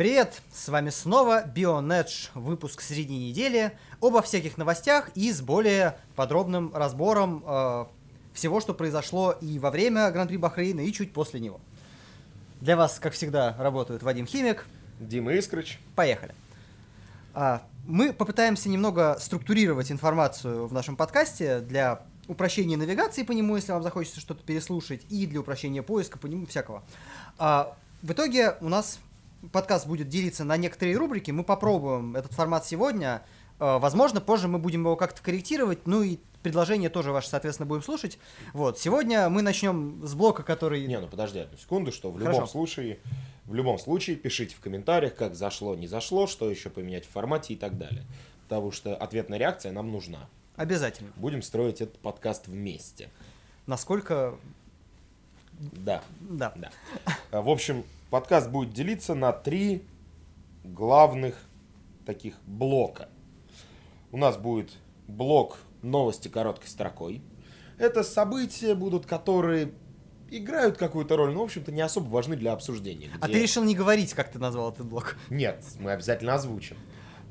Привет, с вами снова Bionedge, выпуск среди недели, обо всяких новостях и с более подробным разбором э, всего, что произошло и во время Гран-при Бахрейна, и чуть после него. Для вас, как всегда, работают Вадим Химик. Дима Искрыч. Поехали. А, мы попытаемся немного структурировать информацию в нашем подкасте для упрощения навигации по нему, если вам захочется что-то переслушать, и для упрощения поиска по нему всякого. А, в итоге у нас подкаст будет делиться на некоторые рубрики. Мы попробуем этот формат сегодня. А, возможно, позже мы будем его как-то корректировать. Ну и предложения тоже ваши, соответственно, будем слушать. Вот. Сегодня мы начнем с блока, который... Не, ну подожди одну секунду, что в любом Хорошо. случае, в любом случае пишите в комментариях, как зашло, не зашло, что еще поменять в формате и так далее. Потому что ответная реакция нам нужна. Обязательно. Будем строить этот подкаст вместе. Насколько... Да, Да. да. А, В общем, подкаст будет делиться на три главных таких блока. У нас будет блок новости короткой строкой. Это события будут, которые играют какую-то роль, но, в общем-то, не особо важны для обсуждения. А где- ты решил не говорить, как ты назвал этот блок? Нет, мы обязательно озвучим.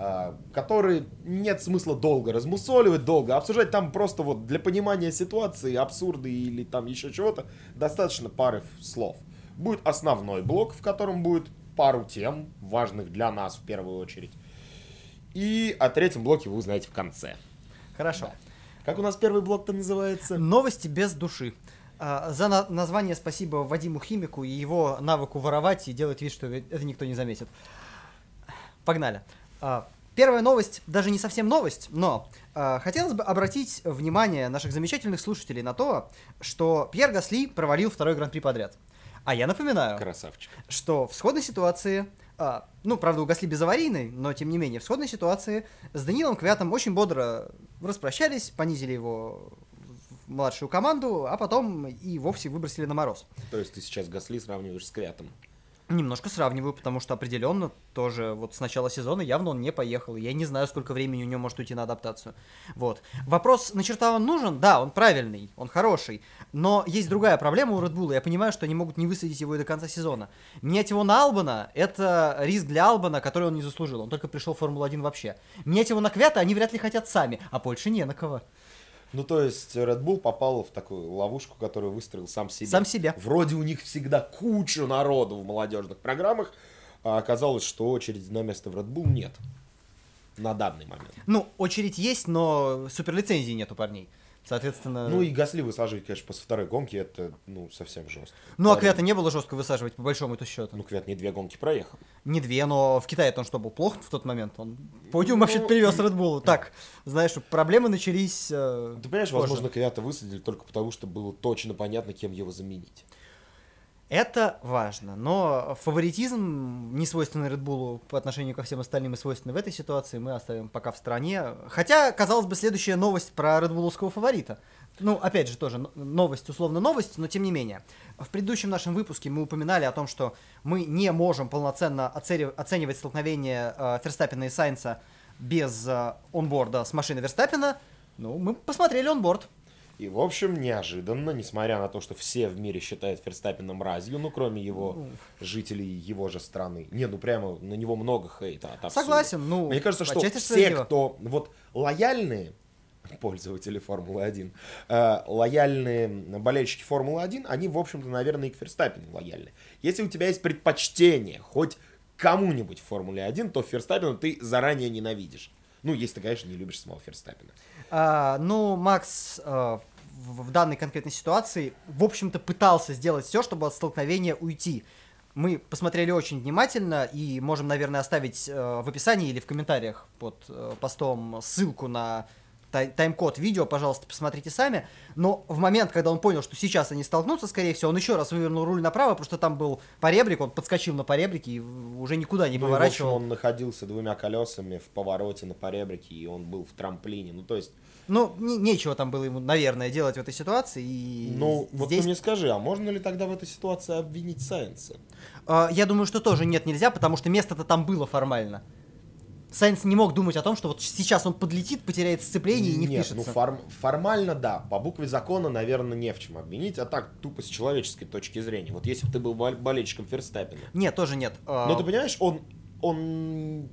А, Которые нет смысла долго размусоливать, долго обсуждать. Там просто вот для понимания ситуации, абсурда или там еще чего-то, достаточно пары слов. Будет основной блок, в котором будет пару тем, важных для нас в первую очередь. И о третьем блоке вы узнаете в конце. Хорошо. Как у нас первый блок-то называется? Новости без души. А, За на- название спасибо Вадиму Химику и его навыку воровать и делать вид, что это никто не заметит. Погнали. А, Первая новость, даже не совсем новость, но а, хотелось бы обратить внимание наших замечательных слушателей на то, что Пьер Гасли провалил второй гран-при подряд. А я напоминаю, Красавчик. что в сходной ситуации, а, ну, правда, у Гасли безаварийной, но тем не менее, в сходной ситуации с Данилом Квятом очень бодро распрощались, понизили его в младшую команду, а потом и вовсе выбросили на мороз. То есть ты сейчас Гасли сравниваешь с Квятом. Немножко сравниваю, потому что определенно тоже вот с начала сезона явно он не поехал. Я не знаю, сколько времени у него может уйти на адаптацию. Вот. Вопрос, на черта он нужен? Да, он правильный, он хороший. Но есть другая проблема у Red. Я понимаю, что они могут не высадить его и до конца сезона. Менять его на Албана – это риск для Албана, который он не заслужил. Он только пришел в Формулу-1 вообще. Менять его на Квята они вряд ли хотят сами, а больше не на кого. Ну, то есть Red Bull попал в такую ловушку, которую выстроил сам себе. Сам себя. Вроде у них всегда куча народу в молодежных программах, а оказалось, что очереди на место в Red Bull нет. На данный момент. Ну, очередь есть, но суперлицензии нет у парней. Соответственно... Ну и Гасли высаживать, конечно, после второй гонки, это, ну, совсем жестко. Ну, а. Квята не было жестко высаживать, по большому-то счету. Ну, Квят не две гонки проехал. Не две, но в Китае он что, был плох в тот момент? Он подиум вообще Ну, привез Red Bull. Так, знаешь, проблемы начались... э, Ты понимаешь, позже. возможно, Квята высадили только потому, что было точно понятно, кем его заменить. Это важно, но фаворитизм, не свойственный Red Bull по отношению ко всем остальным и свойственный в этой ситуации, мы оставим пока в стороне. Хотя, казалось бы, следующая новость про Red Bullовского фаворита. Ну, опять же, тоже но- новость, условно новость, но тем не менее. В предыдущем нашем выпуске мы упоминали о том, что мы не можем полноценно оцени- оценивать столкновение э, Ферстаппина и Сайнца без э, онборда с машины Верстаппина. Ну, мы посмотрели онборд. И, в общем, неожиданно, несмотря на то, что все в мире считают Ферстаппина мразью, ну, кроме его жителей его же страны. Не, ну, прямо на него много хейта отовсюду. Согласен, ну, Мне кажется, что все, справедливо. кто вот лояльные пользователи Формулы-1, э, лояльные болельщики Формулы-1, они, в общем-то, наверное, и к Ферстаппину лояльны. Если у тебя есть предпочтение хоть кому-нибудь в Формуле-1, то Ферстаппина ты заранее ненавидишь. Ну, если ты, конечно, не любишь самого Ферстаппина. А, ну, Макс э, в, в данной конкретной ситуации, в общем-то, пытался сделать все, чтобы от столкновения уйти. Мы посмотрели очень внимательно и можем, наверное, оставить э, в описании или в комментариях под э, постом ссылку на тайм-код видео, пожалуйста, посмотрите сами. Но в момент, когда он понял, что сейчас они столкнутся, скорее всего, он еще раз вывернул руль направо, потому что там был поребрик, он подскочил на поребрике и уже никуда не Ну, и, в общем, поворачивал. он находился двумя колесами в повороте на поребрике, и он был в трамплине. Ну, то есть, Ну, не- нечего там было ему, наверное, делать в этой ситуации. И ну, вот здесь ты мне скажи, а можно ли тогда в этой ситуации обвинить Сайенса? А, Я думаю, что тоже нет, нельзя, потому что место-то там было формально. Сайнс не мог думать о том, что вот сейчас он подлетит, потеряет сцепление и не Нет, впишется. ну форм- формально да, по букве закона, наверное, не в чем обвинить, а так тупо с человеческой точки зрения. Вот если бы ты был бол- болельщиком Ферстаппина. Нет, тоже нет. А, Но ты понимаешь, он он,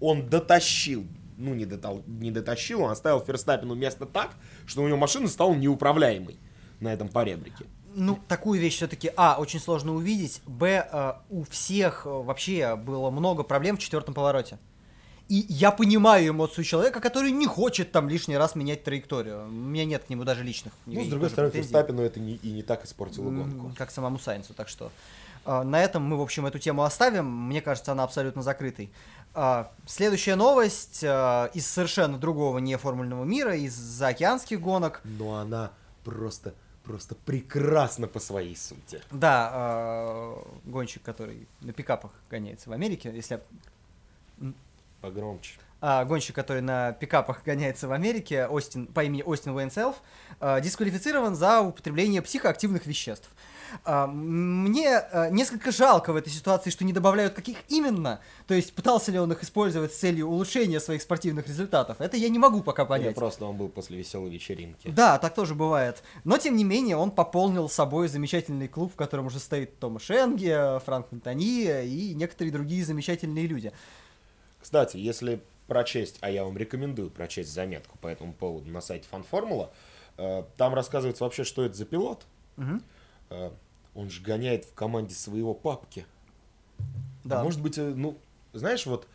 он дотащил, ну не, дотал, не дотащил, он оставил Ферстаппину место так, что у него машина стала неуправляемой на этом поребрике. Ну, такую вещь все-таки, а, очень сложно увидеть, б, э, у всех э, вообще было много проблем в четвертом повороте. И я понимаю эмоцию человека, который не хочет там лишний раз менять траекторию. У меня нет к нему даже личных. Ну, с другой стороны, Ферстаппину это не, и не так испортило гонку. Как самому Сайнсу, так что... Uh, на этом мы, в общем, эту тему оставим. Мне кажется, она абсолютно закрытой. Uh, следующая новость uh, из совершенно другого не формульного мира, из заокеанских гонок. Но она просто просто прекрасно по своей сути. Да, гонщик, который на пикапах гоняется в Америке, если Погромче. А, гонщик, который на пикапах гоняется в Америке, Остин, по имени Остин Уэйнселф, э, дисквалифицирован за употребление психоактивных веществ. А, мне а, несколько жалко в этой ситуации, что не добавляют каких именно. То есть пытался ли он их использовать с целью улучшения своих спортивных результатов. Это я не могу пока понять. Или просто он был после веселой вечеринки. Да, так тоже бывает. Но тем не менее он пополнил собой замечательный клуб, в котором уже стоит Томаш Энге, Франк Монтани и некоторые другие замечательные люди. Кстати, если прочесть, а я вам рекомендую прочесть заметку по этому поводу на сайте Фанформула, э, там рассказывается вообще, что это за пилот. Угу. Он же гоняет в команде своего папки. Да. А может быть, э, ну, знаешь, вот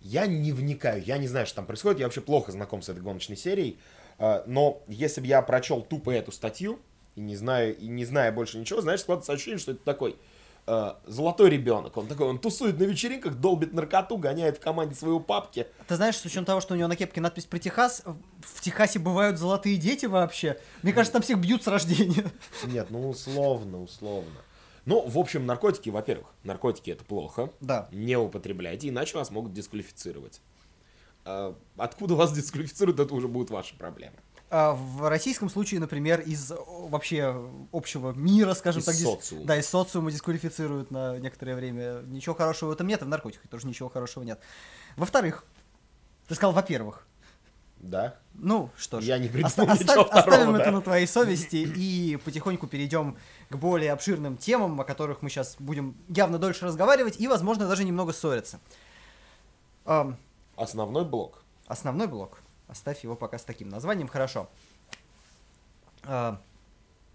я не вникаю, я не знаю, что там происходит, я вообще плохо знаком с этой гоночной серией, но если бы я прочел тупо эту статью и не знаю, и не зная больше ничего, знаешь, складывается ощущение, что это такой золотой ребенок. Он такой, он тусует на вечеринках, долбит наркоту, гоняет в команде своего папки. Ты знаешь, с учетом того, что у него на кепке надпись про Техас, в Техасе бывают золотые дети вообще. Мне кажется, там всех бьют с рождения. Нет, ну условно, условно. Ну, в общем, наркотики, во-первых, наркотики это плохо. Да. Не употребляйте, иначе вас могут дисквалифицировать. А откуда вас дисквалифицируют, это уже будут ваши проблемы. А в российском случае, например, из вообще общего мира, скажем из так, социума. да, из социума дисквалифицируют на некоторое время. Ничего хорошего в этом нет, и в наркотиках тоже ничего хорошего нет. Во-вторых, ты сказал, во-первых. Да. Ну, что ж. Я не придумал оста- оставь, второго, Оставим да? это на твоей совести и потихоньку перейдем к более обширным темам, о которых мы сейчас будем явно дольше разговаривать и, возможно, даже немного ссориться. Основной блок. Основной блок. Оставь его пока с таким названием, хорошо. А,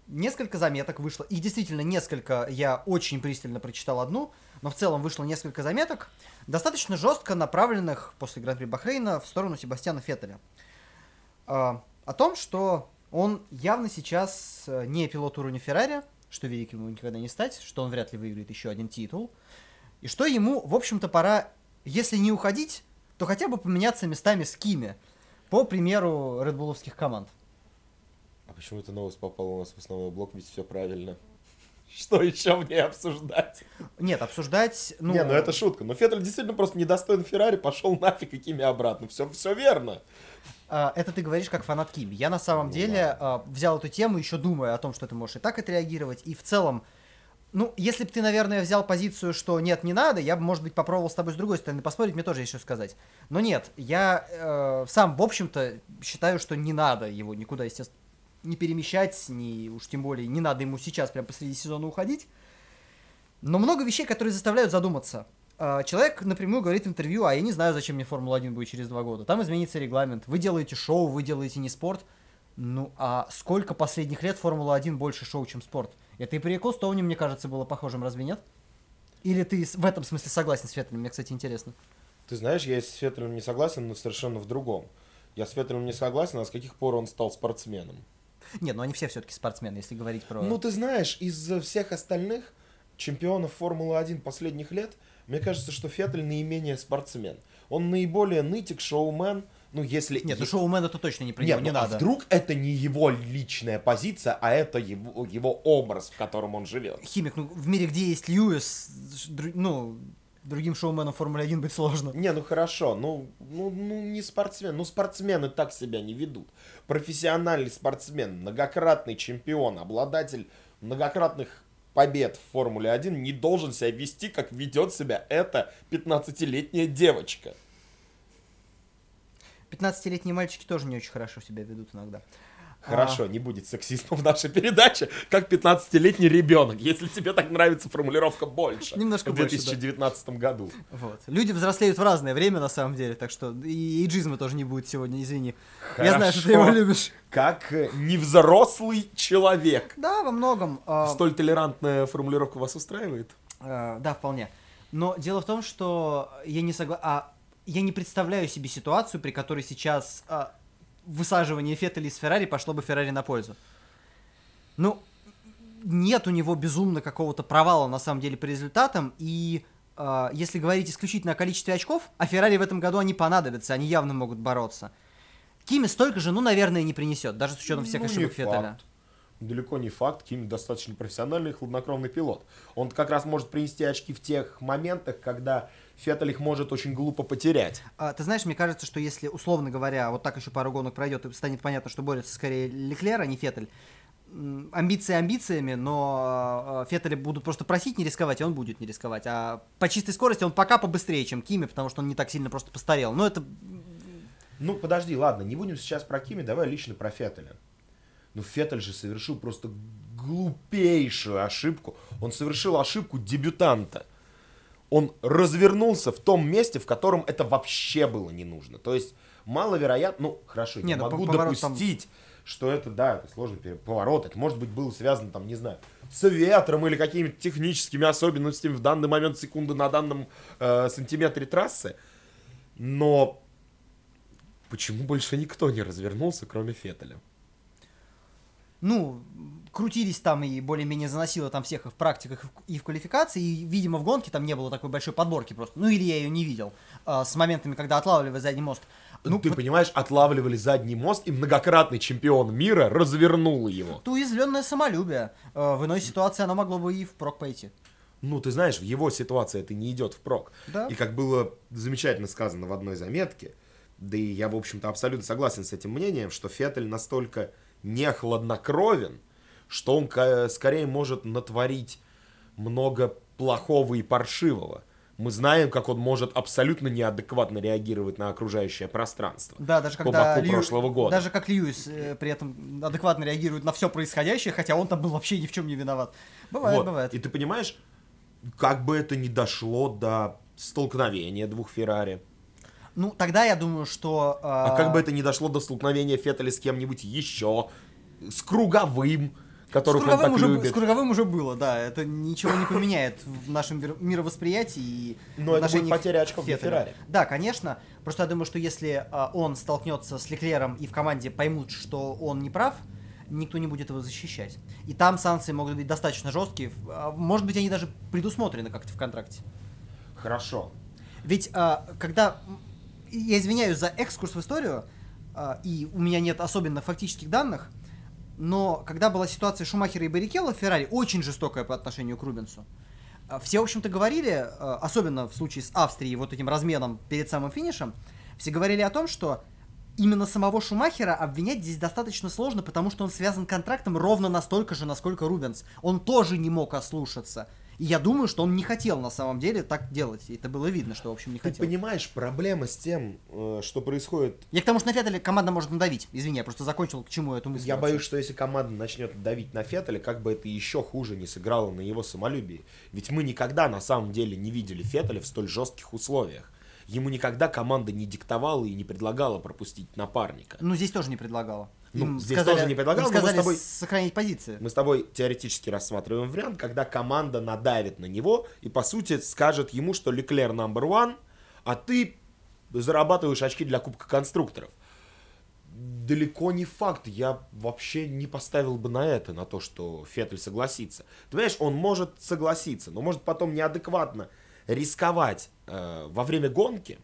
несколько заметок вышло, и действительно несколько, я очень пристально прочитал одну, но в целом вышло несколько заметок, достаточно жестко направленных после Гран-при Бахрейна в сторону Себастьяна Феттеля. А, о том, что он явно сейчас э, не пилот уровня Феррари, что великим ему никогда не стать, что он вряд ли выиграет еще один титул, и что ему, в общем-то, пора, если не уходить, то хотя бы поменяться местами с Кими – по примеру редбуловских команд. А почему эта новость попала у нас в основной блок, ведь все правильно. Что еще мне обсуждать? Нет, обсуждать, ну... Не, ну это шутка. Но Феттель действительно просто недостоин Феррари, пошел нафиг и Кими обратно. Все, все верно. А, это ты говоришь как фанат Кими. Я на самом ну, деле да. взял эту тему, еще думая о том, что ты можешь и так отреагировать. И в целом, ну, если бы ты, наверное, взял позицию, что нет, не надо, я бы, может быть, попробовал с тобой с другой стороны поспорить, мне тоже что сказать. Но нет, я э, сам, в общем-то, считаю, что не надо его никуда, естественно, не перемещать, ни, уж тем более не надо ему сейчас прям посреди сезона уходить. Но много вещей, которые заставляют задуматься. Э, человек напрямую говорит в интервью, а я не знаю, зачем мне Формула-1 будет через два года. Там изменится регламент. Вы делаете шоу, вы делаете не спорт. Ну, а сколько последних лет Формула-1 больше шоу, чем спорт? Это и при Костоуне, мне кажется, было похожим, разве нет? Или ты в этом смысле согласен с Феттелем? Мне, кстати, интересно. Ты знаешь, я с Феттелем не согласен, но совершенно в другом. Я с Феттелем не согласен, а с каких пор он стал спортсменом? Нет, ну они все все-таки спортсмены, если говорить про... Ну, ты знаешь, из всех остальных чемпионов Формулы-1 последних лет, мне кажется, что Феттель наименее спортсмен. Он наиболее нытик, шоумен, ну, если... Нет, ну шоумен это точно не про Нет, него, не ну, а надо. А вдруг это не его личная позиция, а это его, его образ, в котором он живет. Химик, ну, в мире, где есть Льюис, ну, другим шоуменом Формулы 1 быть сложно. Не, ну хорошо, ну, ну, ну не спортсмен, ну спортсмены так себя не ведут. Профессиональный спортсмен, многократный чемпион, обладатель многократных побед в Формуле 1 не должен себя вести, как ведет себя эта 15-летняя девочка. 15-летние мальчики тоже не очень хорошо себя ведут иногда. Хорошо, не будет сексизма в нашей передаче, как 15-летний ребенок, если тебе так нравится формулировка больше. Немножко в больше, да. 2019 году. Вот. Люди взрослеют в разное время, на самом деле, так что и эйджизма тоже не будет сегодня, извини. Я Хорошо. знаю, что ты его любишь. Как э, невзрослый человек. Да, во многом. а, Столь толерантная формулировка вас устраивает? Э, да, вполне. Но дело в том, что я не согла... а, я не представляю себе ситуацию, при которой сейчас а, высаживание Феттеля из Феррари пошло бы Феррари на пользу. Ну, нет у него безумно какого-то провала на самом деле по результатам, и а, если говорить исключительно о количестве очков, а Феррари в этом году они понадобятся, они явно могут бороться. Кими столько же, ну, наверное, не принесет, даже с учетом всех Ну, ошибок Феттеля. факт. Далеко не факт, Ким достаточно профессиональный и хладнокровный пилот. Он как раз может принести очки в тех моментах, когда Феттель их может очень глупо потерять. А, ты знаешь, мне кажется, что если, условно говоря, вот так еще пару гонок пройдет, и станет понятно, что борется скорее Леклер, а не Феттель, амбиции амбициями, но э, Феттеля будут просто просить не рисковать, и он будет не рисковать. А по чистой скорости он пока побыстрее, чем Кими, потому что он не так сильно просто постарел. Но это... Ну, подожди, ладно, не будем сейчас про Кими, давай лично про Феттеля. Ну, Феттель же совершил просто глупейшую ошибку. Он совершил ошибку дебютанта. Он развернулся в том месте, в котором это вообще было не нужно. То есть, маловероятно, ну, хорошо, Не, я ну, могу поворот там- допустить, что это, да, это сложный поворот. Это, может быть, было связано, там, не знаю, с ветром или какими-то техническими особенностями в данный момент секунды на данном э, сантиметре трассы. Но почему больше никто не развернулся, кроме Феттеля? Ну, крутились там и более-менее заносило там всех и в практиках, и в- квалификации, и, видимо, в гонке там не было такой большой подборки просто. Ну, или я ее не видел. а, с моментами, когда отлавливая задний мост. Ну, ты вот понимаешь, отлавливали задний мост, и многократный чемпион мира развернул его. то уязвленное самолюбие. А, в иной ситуации оно могло бы и впрок пойти. Ну, ты знаешь, в его ситуации это не идет впрок. Да. И как было замечательно сказано в одной заметке, да и я, в общем-то, абсолютно согласен с этим мнением, что Феттель настолько не хладнокровен, что он скорее может натворить много плохого и паршивого. Мы знаем, как он может абсолютно неадекватно реагировать на окружающее пространство. Да, даже когда боку Лью- прошлого года. даже как Льюис э, при этом адекватно реагирует на все происходящее, хотя он там был вообще ни в чем не виноват. Бывает, Вот. бывает. И ты понимаешь, как бы это ни дошло до столкновения двух Феррари, Ну, тогда я думаю, что... а как бы это ни дошло до столкновения Феттеля с кем-нибудь еще, с круговым, с которых он круговым, так уже, любит. с круговым уже было, да. Это ничего не поменяет в нашем мир- мировосприятии и Но это будет потеря очков для. Феррари. Да, конечно. Просто я думаю, что если а, он столкнется с Леклером и в команде поймут, что он не прав, никто не будет его защищать. И там санкции могут быть достаточно жесткие. А, Может быть, они даже предусмотрены как-то в контракте. Хорошо. Ведь а, когда... Я извиняюсь за экскурс в историю, а, и у меня нет особенно фактических данных, но когда была ситуация Шумахера и Баррикелла в Феррари, очень жестокая по отношению к Рубенсу, а, все, в общем-то, говорили, а, особенно в случае с Австрией, вот этим разменом перед самым финишем, все говорили о том, что именно самого Шумахера обвинять здесь достаточно сложно, потому что он связан контрактом ровно настолько же, насколько Рубенс. Он тоже не мог ослушаться. И я думаю, что он не хотел на самом деле так делать. И это было видно, что, в общем, не Ты хотел. понимаешь, проблема с тем, э, что происходит... Я к тому, что на Феттеля команда может надавить. Извини, я просто закончил к чему эту мысль. Я вообще. боюсь, что если команда начнет давить на Феттеля, как бы это еще хуже не сыграло на его самолюбии. Ведь мы никогда на самом деле не видели Феттеля в столь жестких условиях. Ему никогда команда не диктовала и не предлагала пропустить напарника. Ну, здесь тоже не предлагала. Ну, здесь тоже не предлагала, им но мы с сказали тобой- сохранить позиции. Мы с тобой теоретически рассматриваем вариант, когда команда надавит на него и, по сути, скажет ему, что Леклер number one, а ты зарабатываешь очки для Кубка Конструкторов. Далеко не факт. Я вообще не поставил бы на это, на то, что Феттель согласится. Ты понимаешь, он может согласиться, но может потом неадекватно рисковать э, во время гонки.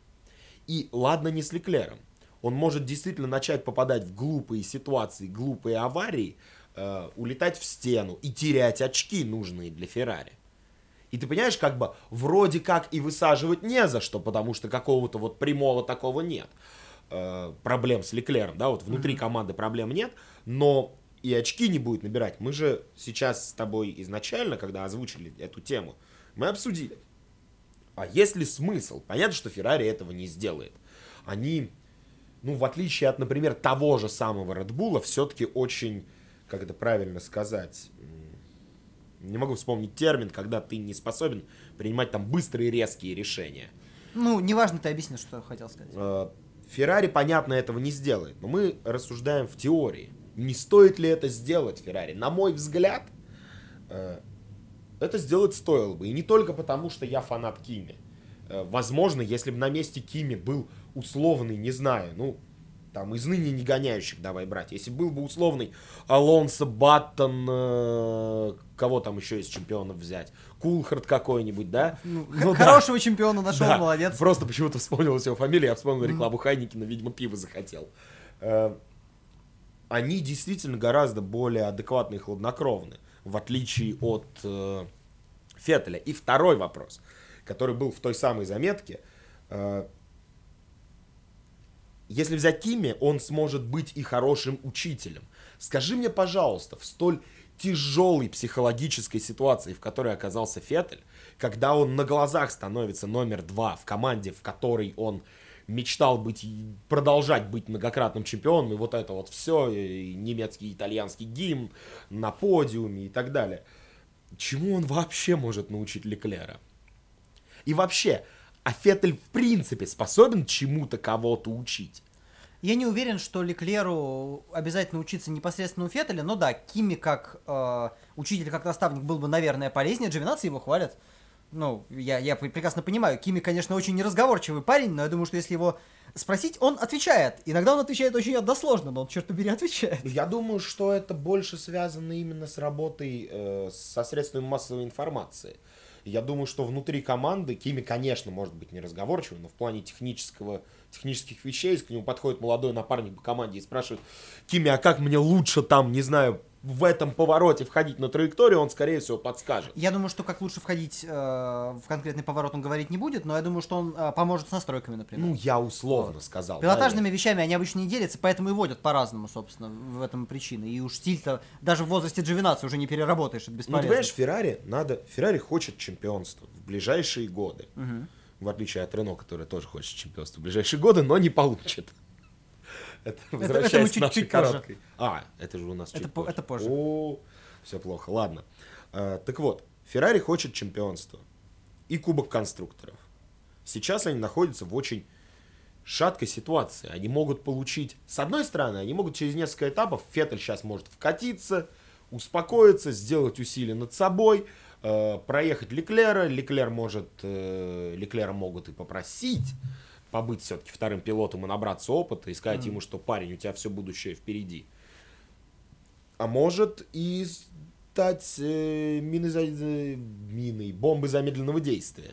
И ладно не с Леклером. Он может действительно начать попадать в глупые ситуации, глупые аварии, э, улетать в стену и терять очки, нужные для Феррари. И ты понимаешь, как бы вроде как и высаживать не за что, потому что какого-то вот прямого такого нет. Э, проблем с Леклером, да, вот внутри команды проблем нет, но и очки не будет набирать. Мы же сейчас с тобой изначально, когда озвучили эту тему, мы обсудили. А есть ли смысл? Понятно, что Феррари этого не сделает. Они ну, в отличие от, например, того же самого Red Bull, все-таки очень, как это правильно сказать, не могу вспомнить термин, когда ты не способен принимать там быстрые резкие решения. Ну, неважно, ты объяснил, что хотел сказать. Э, Феррари, понятно, этого не сделает, но мы рассуждаем в теории. Не стоит ли это сделать Феррари? На мой взгляд, э, это сделать стоило бы. И не только потому, что я фанат Кими. Э, Возможно, если бы на месте Кими был условный, не знаю, ну, там, из ныне не гоняющих давай брать. Если был бы условный Алонсо, Баттон, э, кого там еще из чемпионов взять? Кулхард какой-нибудь, да? Ну, Ну х- да. Хорошего чемпиона нашел, Да, молодец. Просто почему-то вспомнилась его фамилия, я вспомнил рекламу Хайникина, видимо, пиво захотел. Э, Они действительно гораздо более адекватны и хладнокровны, в отличие от э, Феттеля. И второй вопрос, который был в той самой заметке. э, Если взять Кими, он сможет быть и хорошим учителем. Скажи мне, пожалуйста, в столь тяжелой психологической ситуации, в которой оказался Феттель, когда он на глазах становится номер два в команде, в которой он мечтал быть, продолжать быть многократным чемпионом, и вот это вот все, и немецкий, итальянский гимн на подиуме и так далее. Чему он вообще может научить Леклера? И вообще, а Феттель в принципе способен чему-то кого-то учить? Я не уверен, что Леклеру обязательно учиться непосредственно у Феттеля, но да, Кими как э, учитель, как наставник был бы, наверное, полезнее. Джовинаци его хвалят. Ну, я, я пр- прекрасно понимаю, Кими, конечно, очень неразговорчивый парень, но я думаю, что если его спросить, он отвечает. Иногда он отвечает очень односложно, но он, черт побери, отвечает. Я думаю, что это больше связано именно с работой э, со средствами массовой информации. Я думаю, что внутри команды Кими, конечно, может быть неразговорчивым, но в плане технического, технических вещей, если к нему подходит молодой напарник по команде и спрашивает, Кими, а как мне лучше там, не знаю, в этом повороте входить на траекторию, он, скорее всего, подскажет. Я думаю, что как лучше входить э, в конкретный поворот он говорить не будет, но я думаю, что он э, поможет с настройками, например. Ну, я условно сказал. да, Пилотажными вещами они обычно не делятся, поэтому и водят по-разному, собственно, в этом причина. И уж стиль-то даже в возрасте Джовинации уже не переработаешь, это Ну, ты бесполезно. понимаешь, Феррари надо... Феррари хочет чемпионства в ближайшие годы. В отличие от Рено, который тоже хочет чемпионства в ближайшие годы, но не получит. Это это возвращаясь мы к чуть- нашей чуть позже. короткой. А, это же у нас Это чуть по- позже. это позже. О, все плохо. Ладно. А, так вот, Феррари хочет чемпионства и Кубок конструкторов. Сейчас они находятся в очень шаткой ситуации. Они могут получить, с одной стороны, они могут через несколько этапов, Феттель сейчас может вкатиться, успокоиться, сделать усилия над собой, э, проехать Леклера. Леклер может, э, Леклера могут и попросить побыть все-таки вторым пилотом и набраться опыта, и сказать ему, что парень, у тебя все будущее впереди. А может и стать э, миной, за- э, миной, бомбой замедленного действия,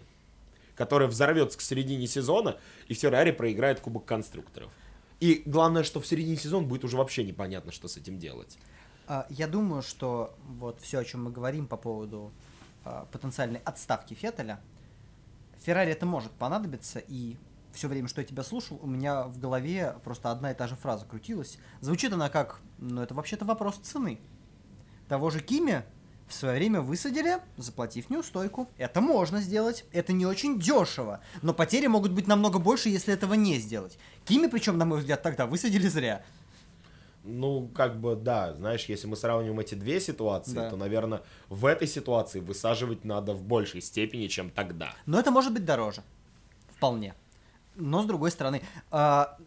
которая взорвется к середине сезона, и Феррари проиграет Кубок конструкторов. И главное, что в середине сезона будет уже вообще непонятно, что с этим делать. А, Я думаю, что вот все, о чем мы говорим по поводу а, потенциальной отставки Феттеля, Феррари это может понадобиться, и все время, что я тебя слушал, у меня в голове просто одна и та же фраза крутилась. Звучит она как, ну это вообще-то вопрос цены. Того же Кими в свое время высадили, заплатив неустойку. Это можно сделать, это не очень дешево, но потери могут быть намного больше, если этого не сделать. Кими, причем, на мой взгляд, тогда высадили зря. Ну, как бы, да, знаешь, если мы сравниваем эти две ситуации, Да. то, наверное, в этой ситуации высаживать надо в большей степени, чем тогда. Но это может быть дороже. Вполне. Но с другой стороны, а,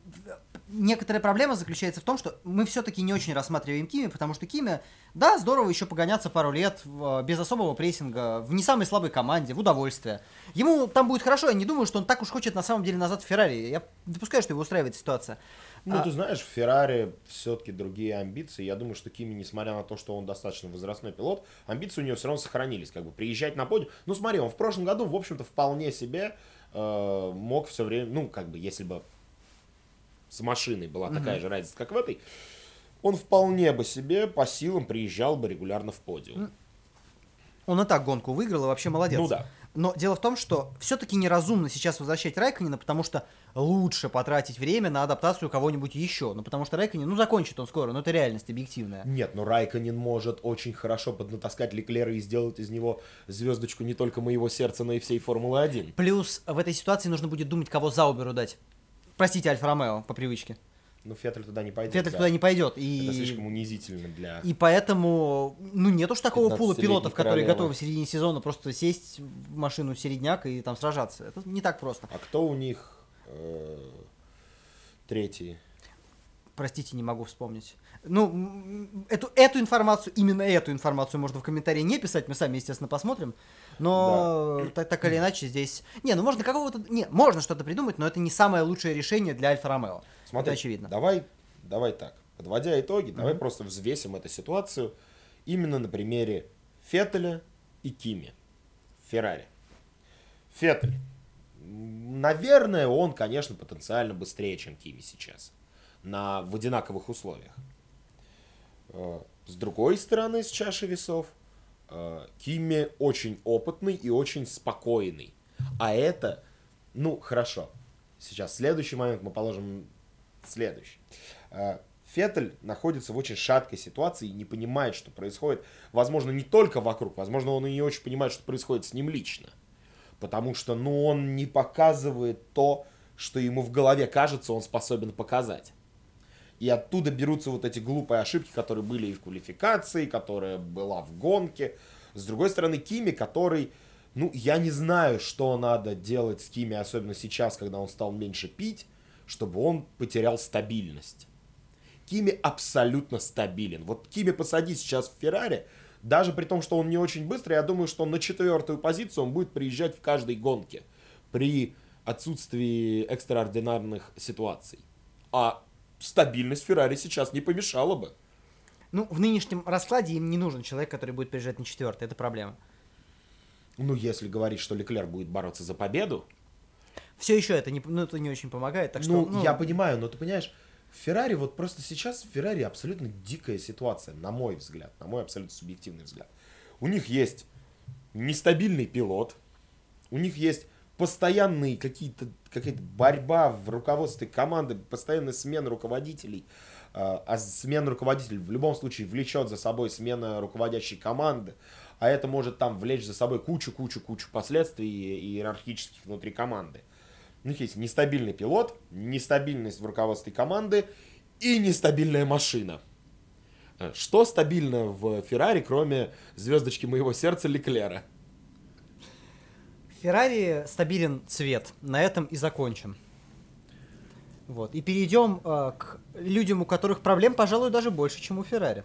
некоторая проблема заключается в том, что мы все-таки не очень рассматриваем Кими, потому что Кими, да, здорово еще погоняться пару лет в- без особого прессинга, в не самой слабой команде, в удовольствие. Ему там будет хорошо, я не думаю, что он так уж хочет на самом деле назад в Феррари. Я допускаю, что его устраивает ситуация. Ну, А- ты знаешь, в Феррари все-таки другие амбиции. Я думаю, что Кими, несмотря на то, что он достаточно возрастной пилот, амбиции у него все равно сохранились. Как бы приезжать на подиум. Ну, смотри, он в прошлом году, в общем-то, вполне себе э, мог все время, ну, как бы, если бы с машиной была такая же разница, как в этой, он вполне бы себе по силам приезжал бы регулярно в подиум. Он и так гонку выиграл, и вообще молодец. Ну да. Но дело в том, что все-таки неразумно сейчас возвращать Райконина, потому что лучше потратить время на адаптацию кого-нибудь еще. Ну, потому что Райконин, ну, закончит он скоро, но это реальность объективная. Нет, но Райконин может очень хорошо поднатаскать Леклера и сделать из него звездочку не только моего сердца, но и всей Формулы-1. Плюс в этой ситуации нужно будет думать, кого Зауберу дать. Простите, Альфа Ромео, по привычке. Ну, Феттель туда не пойдет. Феттель да. туда не пойдет. Это И... слишком унизительно для... И поэтому, ну, нет уж такого пула 15-летней пилотов, которые готовы в середине сезона просто сесть в машину середняк и там сражаться. Это не так просто. А кто у них э, третий? Простите, не могу вспомнить. Ну, эту, эту информацию, именно эту информацию можно в комментарии не писать, мы сами, естественно, посмотрим. Но так, так или иначе здесь... Не, ну можно какого-то... Не, можно что-то придумать, но это не самое лучшее решение для Альфа-Ромео. Смотри, это очевидно. Давай, давай так. Подводя итоги, давай Мгм. просто взвесим эту ситуацию именно на примере Феттеля и Кими. Феррари. Феттель. Наверное, он, конечно, потенциально быстрее, чем Кими сейчас. На, в одинаковых условиях. Э, С другой стороны, с чаши весов, Кимми очень опытный и очень спокойный. А это, ну, хорошо. Сейчас следующий момент мы положим следующий. Э, Феттель находится в очень шаткой ситуации и не понимает, что происходит. Возможно, не только вокруг, возможно, он и не очень понимает, что происходит с ним лично. Потому что, ну, он не показывает то, что ему в голове кажется, он способен показать. И оттуда берутся вот эти глупые ошибки, которые были и в квалификации, которая была в гонке. С другой стороны, Кими, который, ну, я не знаю, что надо делать с Кими, особенно сейчас, когда он стал меньше пить, чтобы он потерял стабильность. Кими абсолютно стабилен. Вот Кими посади сейчас в Феррари, даже при том, что он не очень быстрый, я думаю, что на четвертую позицию он будет приезжать в каждой гонке при отсутствии экстраординарных ситуаций. А стабильность Феррари сейчас не помешала бы. Ну, в нынешнем раскладе им не нужен человек, который будет приезжать на четвертый. Это проблема. Ну, если говорить, что Леклер будет бороться за победу, Все еще это не, ну, это не очень помогает. Так что, ну, ну, я понимаю, но ты понимаешь, в Феррари, вот просто сейчас в Феррари абсолютно дикая ситуация, на мой взгляд, на мой абсолютно субъективный взгляд. У них есть нестабильный пилот, у них есть постоянные какие-то какая-то борьба в руководстве команды, постоянная смена руководителей, а а смена руководителей в любом случае влечет за собой смена руководящей команды, а это может там влечь за собой кучу-кучу-кучу последствий иерархических внутри команды. У них есть нестабильный пилот, нестабильность в руководстве команды и нестабильная машина. Э, Что стабильно в Феррари, кроме звездочки моего сердца Леклера? Феррари стабилен цвет. На этом и закончим. Вот. И перейдем э, к людям, у которых проблем, пожалуй, даже больше, чем у Феррари.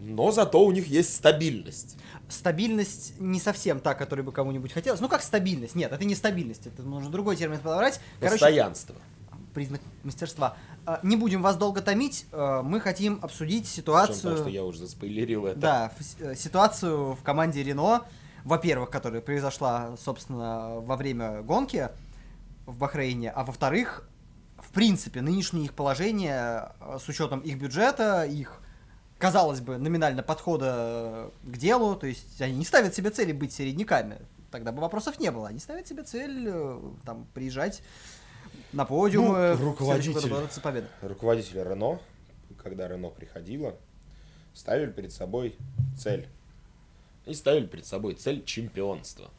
Но зато у них есть стабильность. Стабильность не совсем та, которой бы кому-нибудь хотелось. Ну как стабильность? Нет, это не стабильность. Это нужно другой термин подобрать. Короче, Постоянство. признак мастерства. А, Не будем вас долго томить. а, Мы хотим обсудить ситуацию. потому, что я уже заспойлерил это. Да, э, ситуацию в команде Рено, во-первых, которая произошла, собственно, во время гонки в Бахрейне, а во-вторых, в принципе, нынешнее их положение э, с учетом их бюджета, их, казалось бы, номинально подхода к делу, то есть они не ставят себе цели быть середняками, тогда бы вопросов не было, они ставят себе цель э, там приезжать на подиум, Ну, э, руководитель. победу. Руководители Рено, когда Рено приходила, ставили перед собой цель. И ставили перед собой цель чемпионства.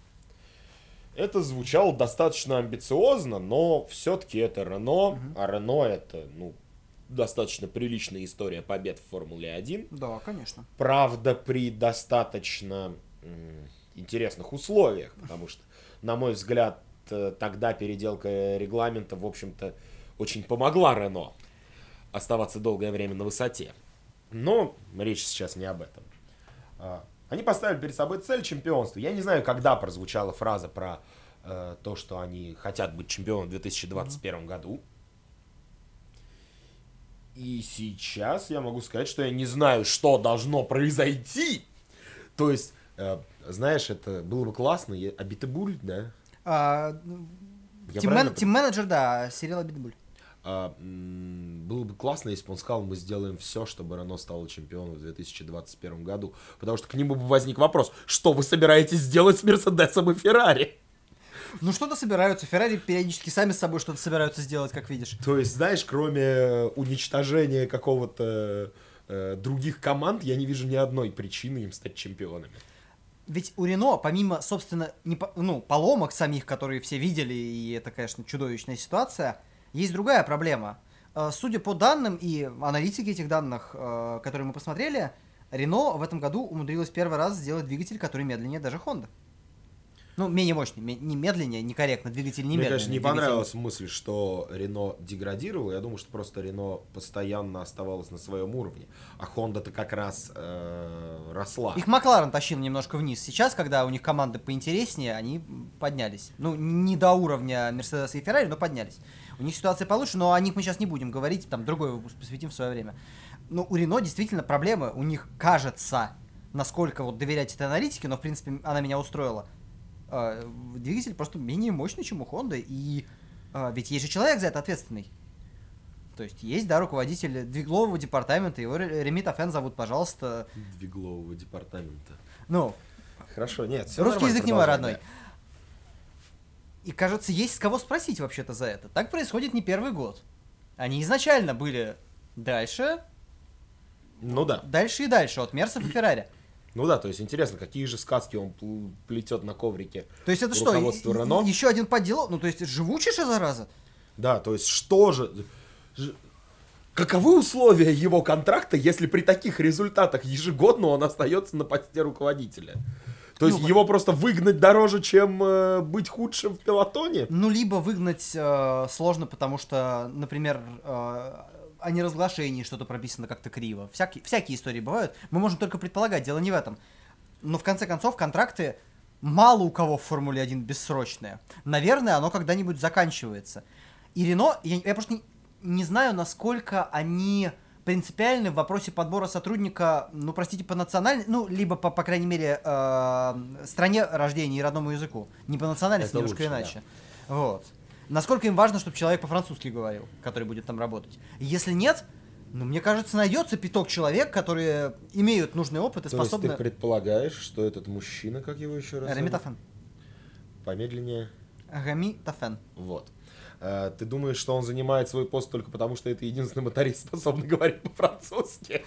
Это звучало достаточно амбициозно, но все-таки это Рено, а Рено это, ну, достаточно приличная история побед в Формуле 1. Да, конечно. Правда, при достаточно интересных условиях, потому что, на мой взгляд, э, тогда переделка регламента, в общем-то, очень помогла Рено оставаться долгое время на высоте. Но речь сейчас не об этом. Они поставили перед собой цель чемпионства. Я не знаю, когда прозвучала фраза про э, то, что они хотят быть чемпионом в 2021 году. И сейчас я могу сказать, что я не знаю, что должно произойти. То есть, э, знаешь, это было бы классно, е- Абитабуль, да? А, Я тим- правильно мен- Тим-менеджер, да, сериал Битбуль. А, было бы классно, если бы он сказал, мы сделаем все, чтобы Рено стало чемпионом в 2021 году. Потому что к нему бы возник вопрос, что вы собираетесь сделать с Мерседесом и Феррари? Ну что-то собираются. Феррари периодически сами с собой что-то собираются сделать, как видишь. То есть, знаешь, кроме э, уничтожения какого-то э, других команд, я не вижу ни одной причины им стать чемпионами. Ведь у Рено, помимо, собственно, не ну, поломок самих, которые все видели, и это, конечно, чудовищная ситуация, есть другая проблема. Э, Судя по данным и аналитике этих данных, э, которые мы посмотрели, Рено в этом году умудрилась первый раз сделать двигатель, который медленнее даже Honda. Ну, менее мощный, не медленнее, некорректно, двигатель не Мне, конечно, не двигатель- понравилась мысль, что Рено деградировал. Я думаю, что просто Рено постоянно оставалось на своем уровне. А Honda-то как раз э, росла. Их Макларен тащил немножко вниз. Сейчас, когда у них команды поинтереснее, они поднялись. Ну, не до уровня Мерседеса и Феррари, но поднялись. У них ситуация получше, но о них мы сейчас не будем говорить, там другой выпуск посвятим в свое время. Но у Рено действительно проблемы. У них кажется, насколько вот доверять этой аналитике, но в принципе она меня устроила. э, Двигатель просто менее мощный, чем у Honda, и э, ведь есть же человек за это ответственный. То есть есть, да, руководитель двиглового департамента, его Ре- Реми Тафен зовут, пожалуйста. Двиглового департамента. Ну, Хорошо, нет, всё Русский язык не мой родной. И кажется, есть с кого спросить вообще-то за это. Так происходит не первый год. Они изначально были дальше, да. Ну да. дальше и дальше от Мерсов и Феррари. Ну да, то есть интересно, какие же сказки он пл- плетет на коврике. То есть это что, Рено? еще один поддел? Ну, то есть живучий же, зараза? Да, то есть что же... Каковы условия его контракта, если при таких результатах ежегодно он остается на посте руководителя? То есть Ну, его просто выгнать дороже, чем э, быть худшим в пилотоне? Ну, либо выгнать э, сложно, потому что, например, э, о неразглашении что-то прописано как-то криво. Всякие, всякие истории бывают. Мы можем только предполагать, дело не в этом. Но в конце концов контракты мало у кого в Формуле 1 бессрочные. Наверное, оно когда-нибудь заканчивается. И Рено, я, я просто не, не знаю, насколько они принципиальны в вопросе подбора сотрудника, ну, простите, по национальной, ну, либо, по, по крайней мере, э, стране рождения и родному языку. Не по национальности, Это немножко лучше, да. иначе. Вот. Насколько им важно, чтобы человек по-французски говорил, который будет там работать. Если нет, ну, мне кажется, найдется пяток человек, которые имеют нужный опыт и То есть способны... ты предполагаешь, что этот мужчина, как его еще раз? Тафен. Помедленнее. Тафен. Вот. Э, Ты думаешь, что он занимает свой пост только потому, что это единственный моторист, способный говорить по-французски?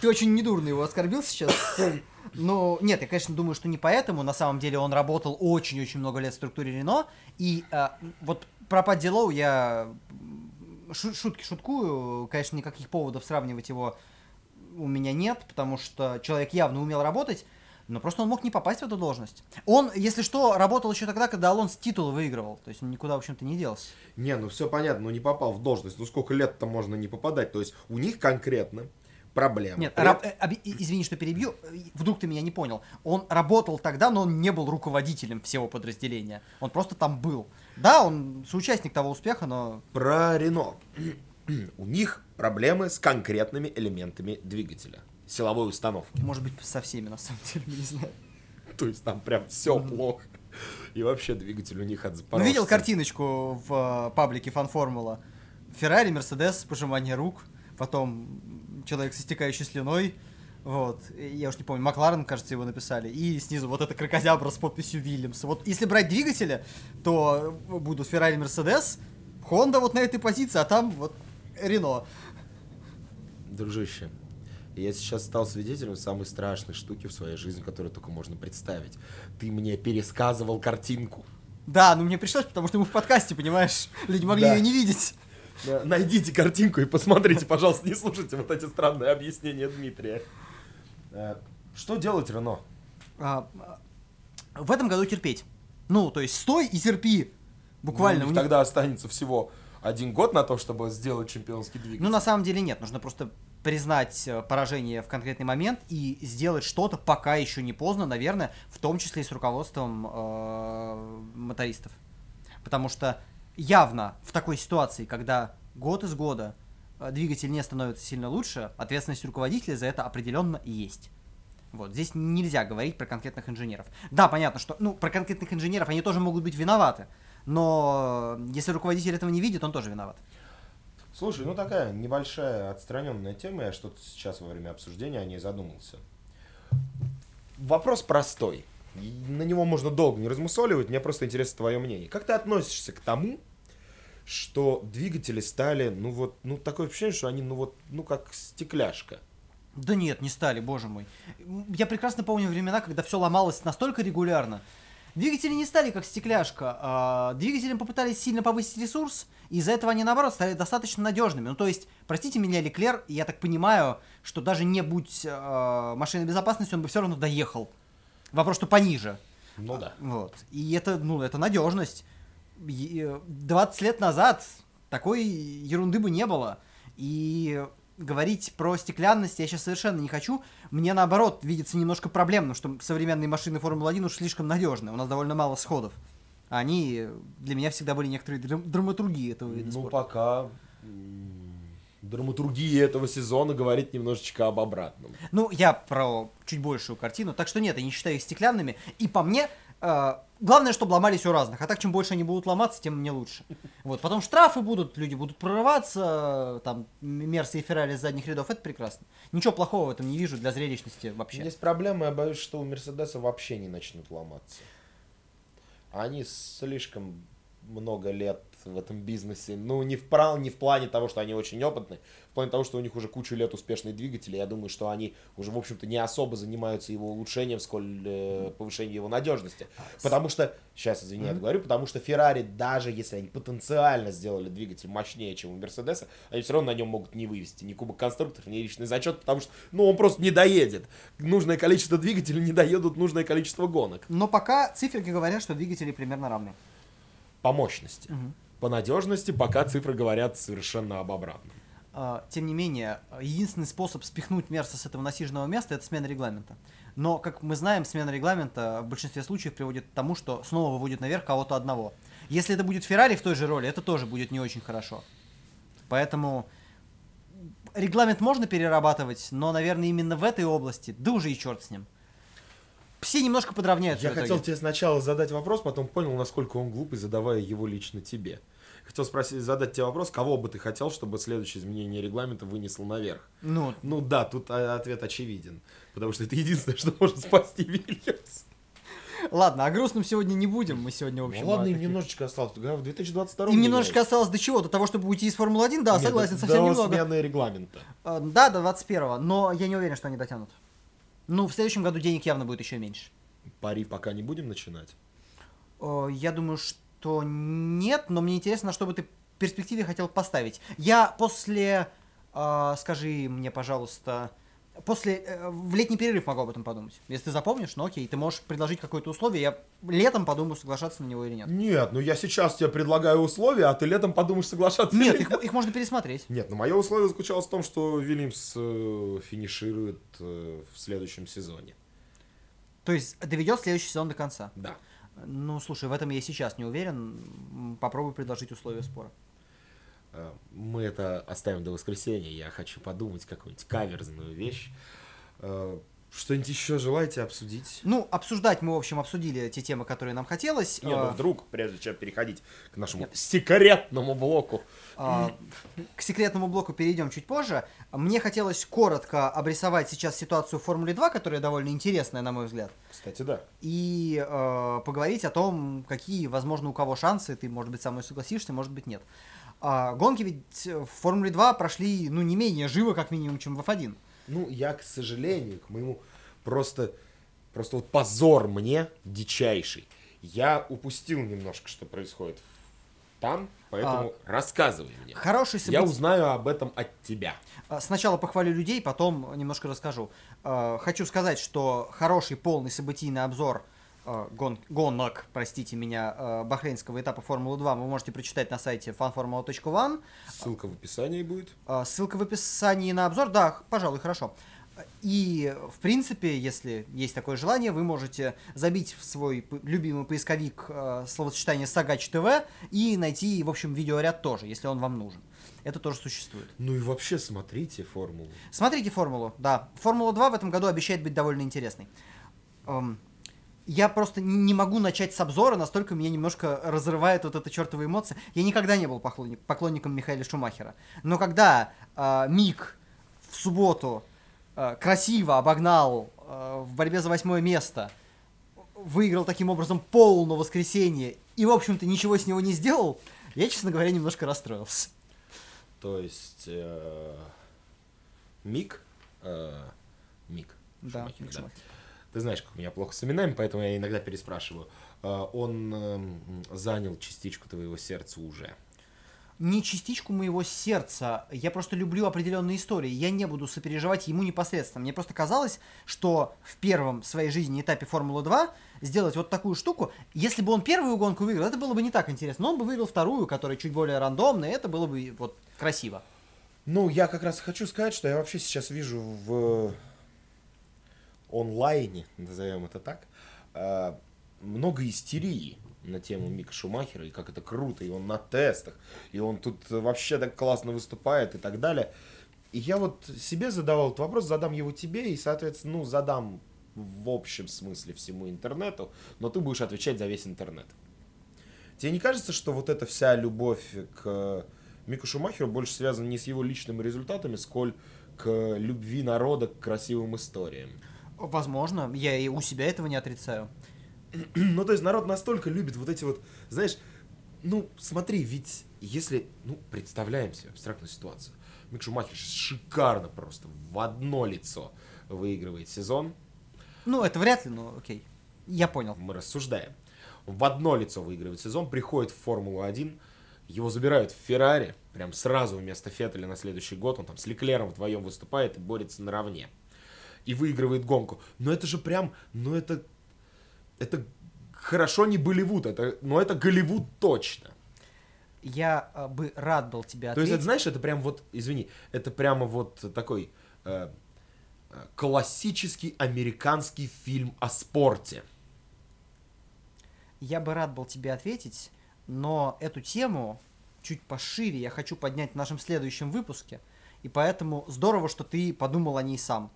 Ты очень недурно его оскорбил сейчас. Ну, нет, я, конечно, думаю, что не поэтому. На самом деле он работал очень-очень много лет в структуре Рено. И э, вот про Падди Лоу я шутки шуткую. Конечно, никаких поводов сравнивать его у меня нет, потому что человек явно умел работать, но просто он мог не попасть в эту должность. Он, если что, работал еще тогда, когда Алонс титул выигрывал. То есть он никуда, в общем-то, не делся. Не, ну все понятно, но не попал в должность. Ну сколько лет-то можно не попадать? То есть у них конкретно проблема. Нет, При- раб- э, извини, что перебью. Вдруг ты меня не понял. Он работал тогда, но он не был руководителем всего подразделения. Он просто там был. Да, он соучастник того успеха, но... Про Рено. У них проблемы с конкретными элементами двигателя. Силовой установки. Может быть, со всеми, на самом деле, не знаю. То есть там прям все плохо. И вообще двигатель у них от Ну, запорожца. видел картиночку в э, паблике Фан-Формула? Феррари, Мерседес, пожимание рук, потом человек со стекающей слюной, вот, я уж не помню, Макларен, кажется, его написали, и снизу вот эта крокозябра с подписью Вильямс. Вот если брать двигатели, то будут Феррари, Мерседес, Honda вот на этой позиции, а там вот Рено. Дружище, я сейчас стал свидетелем самой страшной штуки в своей жизни, которую только можно представить. Ты мне пересказывал картинку. Да, ну мне пришлось, потому что мы в подкасте, понимаешь, люди могли Да. ее не видеть. Э, Найдите картинку и посмотрите, пожалуйста, не слушайте вот эти странные объяснения Дмитрия. Э, Что делать, Рено? А, в этом году терпеть. Ну, то есть стой и терпи. Буквально. Ну, них- тогда останется всего один год на то, чтобы сделать чемпионский двигатель. Ну, на самом деле нет. Нужно просто признать э, поражение в конкретный момент и сделать что-то, пока еще не поздно, наверное, в том числе и с руководством э, мотористов. Потому что явно в такой ситуации, когда год из года э, двигатель не становится сильно лучше, ответственность руководителя за это определенно есть. Вот, здесь нельзя говорить про конкретных инженеров. Да, понятно, что, ну, про конкретных инженеров они тоже могут быть виноваты, но если руководитель этого не видит, он тоже виноват. Слушай, ну такая небольшая отстраненная тема, я что-то сейчас во время обсуждения о ней задумался. Вопрос простой. На него можно долго не размусоливать, мне просто интересно твое мнение. Как ты относишься к тому, что двигатели стали, ну вот, ну такое ощущение, что они, ну вот, ну как стекляшка. Да нет, не стали, боже мой. Я прекрасно помню времена, когда все ломалось настолько регулярно. Двигатели не стали как стекляшка. а Двигателям попытались сильно повысить ресурс, и из-за этого они, наоборот, стали достаточно надежными. Ну, то есть, простите меня, Леклер, я так понимаю, что даже не будь э, машины безопасности, он бы все равно доехал. Вопрос, что пониже. Ну да. Вот. И это, ну, это надежность. И, э, 20 лет назад такой ерунды бы не было. И говорить про стеклянность я сейчас совершенно не хочу. Мне наоборот видится немножко проблемным, что современные машины Формулы-1 уж слишком надежны. У нас довольно мало сходов. Они для меня всегда были некоторые драм- драматургии этого вида Ну, спорта. пока м, драматургия этого сезона говорит немножечко об обратном. Ну, я про чуть большую картину, так что нет, я не считаю их стеклянными. И по мне, главное, чтобы ломались у разных. А так, чем больше они будут ломаться, тем мне лучше. Вот, потом штрафы будут, люди будут прорываться, там, Мерси и Феррари с задних рядов, это прекрасно. Ничего плохого в этом не вижу для зрелищности вообще. Есть проблема, я боюсь, что у Мерседеса вообще не начнут ломаться. Они слишком много лет в этом бизнесе. Ну, не в, прав- не в плане того, что они очень опытны, в плане того, что у них уже кучу лет успешные двигатели. Я думаю, что они уже, в общем-то, не особо занимаются его улучшением, сколь э, повышением его надежности. Потому что, сейчас, извини, я говорю, потому что Феррари, даже если они потенциально сделали двигатель мощнее, чем у Мерседеса, они все равно на нем могут не вывести ни кубок конструкторов, ни личный зачет, потому что, ну, он просто не доедет. Нужное количество двигателей не доедут нужное количество гонок. Но пока циферки говорят, что двигатели примерно равны. По мощности. Мгм. По надежности пока цифры говорят совершенно об обратном. А, Тем не менее, единственный способ спихнуть Мерса с этого насиженного места это смена регламента. Но, как мы знаем, смена регламента в большинстве случаев приводит к тому, что снова выводит наверх кого-то одного. Если это будет Феррари в той же роли, это тоже будет не очень хорошо. Поэтому регламент можно перерабатывать, но, наверное, именно в этой области, да уже и черт с ним. Все немножко подравняются. Я хотел тебе сначала задать вопрос, потом понял, насколько он глупый, задавая его лично тебе. Хотел спросить, задать тебе вопрос, кого бы ты хотел, чтобы следующее изменение регламента вынесло наверх? Ну, Ну да, тут а, ответ очевиден. Потому что это единственное, что может спасти Вильямс. ладно, о грустном сегодня не будем. Мы сегодня, в общем, Ну ладно, им немножечко осталось. В 2022 Им немножечко осталось до чего? До того, чтобы уйти из Формулы-1? Да, согласен, совсем до немного. смены регламента. А, Да, до 21-го, но я не уверен, что они дотянут. Ну, в следующем году денег явно будет еще меньше. Пари пока не будем начинать. О, Я думаю, что нет, но мне интересно, на что бы ты в перспективе хотел поставить. Я после, а, скажи мне, пожалуйста, после, э, в летний перерыв могу об этом подумать. Если ты запомнишь, ну окей, ты можешь предложить какое-то условие, я летом подумаю, соглашаться на него или нет. Нет, ну я сейчас тебе предлагаю условия, а ты летом подумаешь соглашаться. Нет, или их, их можно пересмотреть. Нет, ну мое условие заключалось в том, что Вильямс э, финиширует э, в следующем сезоне. То есть доведет следующий сезон до конца. Да. Ну, слушай, в этом я сейчас не уверен. М, Попробуй предложить условия спора. Э, Мы это оставим до воскресенья. Я хочу подумать какую-нибудь каверзную вещь. Э, Что-нибудь еще желаете обсудить? Ну, обсуждать мы, в общем, обсудили те темы, которые нам хотелось. Не, ну А, вдруг, прежде чем переходить к нашему Нет. секретному блоку. а, К секретному блоку перейдем чуть позже. Мне хотелось коротко обрисовать сейчас ситуацию в Формуле 2, которая довольно интересная, на мой взгляд. Кстати, да. И э, поговорить о том, какие, возможно, у кого шансы. Ты, может быть, со мной согласишься, может быть, нет. А, гонки ведь в Формуле 2 прошли, ну, не менее живо, как минимум, чем в F1. Ну, я, к сожалению, к моему просто, просто вот позор мне дичайший. Я упустил немножко, что происходит там, поэтому рассказывай мне. Хороший Я событий- узнаю об этом от тебя. А, Сначала похвалю людей, потом немножко расскажу. А, Хочу сказать, что хороший полный событийный обзор а, гон- гонок, простите меня, а, бахрейнского этапа Формулы-2 вы можете прочитать на сайте fanformula.one. Ссылка в описании будет. А, Ссылка в описании на обзор, да, пожалуй, хорошо. И, в принципе, если есть такое желание, вы можете забить в свой любимый поисковик э, словосочетание Сагач ТВ и найти, в общем, видеоряд тоже, если он вам нужен. Это тоже существует. Ну и вообще смотрите формулу. Смотрите формулу, да. Формула 2 в этом году обещает быть довольно интересной. Эм, я просто не могу начать с обзора, настолько меня немножко разрывает вот эта чертова эмоция. Я никогда не был поклонник- поклонником Михаила Шумахера. Но когда э, Мик в субботу э, красиво обогнал э, в борьбе за восьмое место, выиграл таким образом пол на воскресенье и, в общем-то, ничего с него не сделал, я, честно говоря, немножко расстроился. То есть э, Мик, э, Мик, Да, Шумахер, Мик да. Шумахер. Ты знаешь, как у меня плохо с именами, поэтому я иногда переспрашиваю. э, он эм, занял частичку твоего сердца уже? не частичку моего сердца, я просто люблю определенные истории, я не буду сопереживать ему непосредственно. Мне просто казалось, что в первом своей жизни этапе Формулы-2 сделать вот такую штуку, если бы он первую гонку выиграл, это было бы не так интересно, но он бы выиграл вторую, которая чуть более рандомная, и это было бы вот красиво. Ну, я как раз хочу сказать, что я вообще сейчас вижу в онлайне, назовем это так, э, много истерии на тему Мика Шумахера, и как это круто, и он на тестах, и он тут вообще так классно выступает и так далее. И я вот себе задавал этот вопрос, задам его тебе, и, соответственно, ну, задам в общем смысле всему интернету, но ты будешь отвечать за весь интернет. Тебе не кажется, что вот эта вся любовь к Мику Шумахеру больше связана не с его личными результатами, сколь к любви народа к красивым историям? Возможно, я и у себя этого не отрицаю. ну, то есть народ настолько любит вот эти вот, знаешь, ну, смотри, ведь если, ну, представляем себе абстрактную ситуацию. Мик Шумахер шикарно просто в одно лицо выигрывает сезон. Ну, это вряд ли, но окей. Я понял. Мы рассуждаем. В одно лицо выигрывает сезон, приходит в Формулу-1, его забирают в Феррари, прям сразу вместо Феттеля на следующий год, он там с Леклером вдвоем выступает и борется наравне. И выигрывает гонку. Но это же прям, ну это это хорошо не Болливуд, это, но это Голливуд точно. Я э, бы рад был тебя ответить. То есть, это, знаешь, это прям вот, извини, это прямо вот такой э, э, классический американский фильм о спорте. Я бы рад был тебе ответить, но эту тему чуть пошире я хочу поднять в нашем следующем выпуске, и поэтому здорово, что ты подумал о ней сам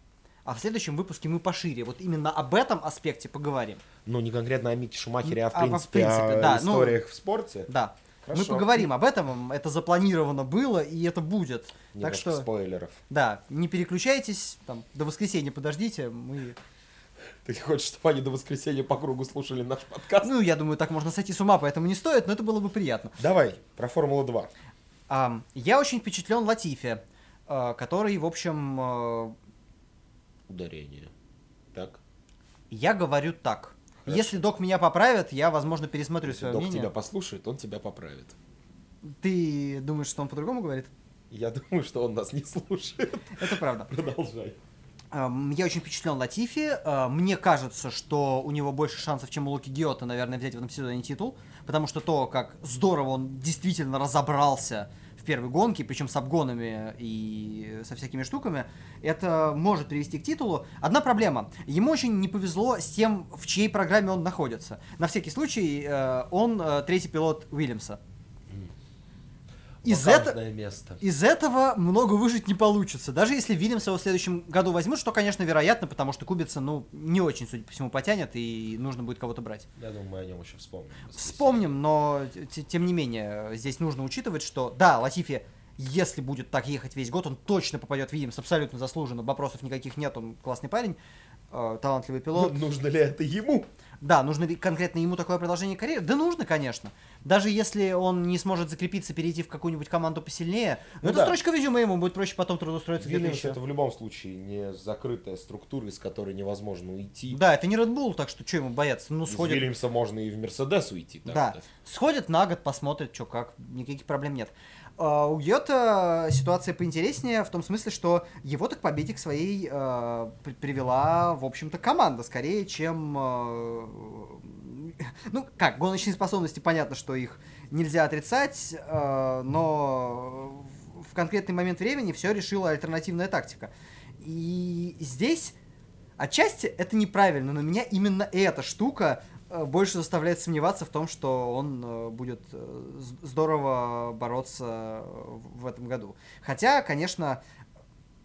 а в следующем выпуске мы пошире вот именно об этом аспекте поговорим. Ну, не конкретно о Мике Шумахере, а в принципе, а, в принципе о да, ну, историях ну, в спорте. Да. Хорошо. Мы поговорим об этом, это запланировано было, и это будет. Не так что спойлеров. Да, не переключайтесь, там, до воскресенья подождите, мы... Ты хочешь, чтобы они до воскресенья по кругу слушали наш подкаст? Ну, я думаю, так можно сойти с ума, поэтому не стоит, но это было бы приятно. Давай, про Формулу-2. А, я очень впечатлен Латифи, а, который, в общем, а, ударение. Так? Я говорю так. Хорошо. Если док меня поправит, я, возможно, пересмотрю Если свое док мнение. тебя послушает, он тебя поправит. Ты думаешь, что он по-другому говорит? Я думаю, что он нас не слушает. Это правда. Продолжай. Я очень впечатлен Латифи. А, мне кажется, что у него больше шансов, чем у Луки Гиота, наверное, взять в этом сезоне титул. Потому что то, как здорово он действительно разобрался первой гонке, причем с обгонами и со всякими штуками, это может привести к титулу. Одна проблема. Ему очень не повезло с тем, в чьей программе он находится. На всякий случай, э, он э, третий пилот Уильямса из, это, место. из этого много выжить не получится. Даже если Вильямса в следующем году возьмут, что, конечно, вероятно, потому что Кубица, ну, не очень, судя по всему, потянет, и нужно будет кого-то брать. Я думаю, мы о нем еще вспомним. Вспомним, но, тем не менее, здесь нужно учитывать, что, да, Латифи, если будет так ехать весь год, он точно попадет в Вильямс, абсолютно заслуженно, вопросов никаких нет, он классный парень, э, талантливый пилот. Нужно ли это ему? Да, нужно ли конкретно ему такое продолжение карьеры? Да нужно, конечно. Даже если он не сможет закрепиться, перейти в какую-нибудь команду посильнее, ну, это да. строчка резюме, ему будет проще потом трудоустроиться в Вильямсе. Это в любом случае не закрытая структура, из которой невозможно уйти. Да, это не Red Bull, так что что ему бояться? Ну, сходит... Вильямса можно и в Мерседес уйти. Да, да. сходит на год, посмотрит, что как, никаких проблем нет. Uh, у Гьота ситуация поинтереснее в том смысле, что его-то к победе к своей uh, привела, в общем-то, команда, скорее, чем... Uh, ну, как, гоночные способности, понятно, что их нельзя отрицать, но в конкретный момент времени все решила альтернативная тактика. И здесь отчасти это неправильно, но меня именно эта штука Э, больше заставляет сомневаться в том, что он э, будет э, здорово бороться в этом году. Хотя, конечно,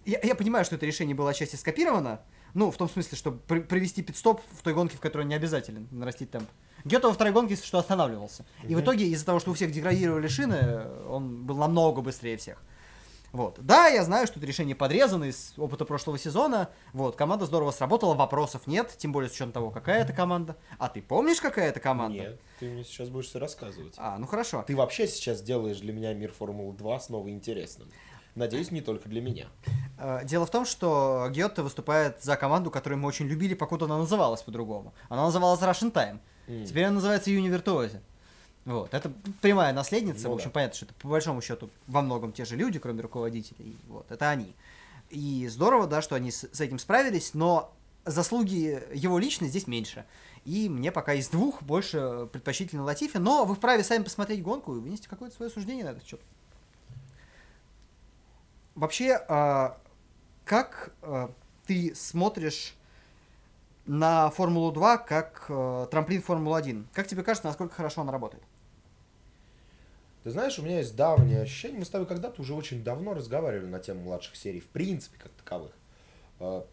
я, я понимаю, что это решение было отчасти скопировано, ну, в том смысле, что при, провести пидстоп в той гонке, в которой не обязателен нарастить темп. Гетто во второй гонке, если что, останавливался. И в итоге, из-за того, что у всех деградировали шины, он был намного быстрее всех. Вот. Да, я знаю, что это решение подрезано из опыта прошлого сезона. Вот, команда здорово сработала, вопросов нет, тем более с учетом того, какая это команда. А ты помнишь, какая это команда? Нет, ты мне сейчас будешь все рассказывать. А, ну хорошо. Ты вообще сейчас делаешь для меня мир Формулы 2 снова интересным. Надеюсь, не только для меня. Э, дело в том, что Гиотто выступает за команду, которую мы очень любили, покуда она называлась по-другому. Она называлась Russian Time. М. Теперь она называется Юни Виртуози. Вот, это прямая наследница, Ну в общем, да. понятно, что это по большому счету во многом те же люди, кроме руководителей, вот, это они. И здорово, да, что они с, с этим справились, но заслуги его лично здесь меньше. И мне пока из двух больше предпочтительно Латифи, но вы вправе сами посмотреть гонку и вынести какое-то свое суждение на этот счет. Вообще, а, как а, ты смотришь на Формулу-2 как э, трамплин Формулы-1? Как тебе кажется, насколько хорошо она работает? Ты знаешь, у меня есть давнее ощущение, мы с тобой когда-то уже очень давно разговаривали на тему младших серий, в принципе, как таковых. Э,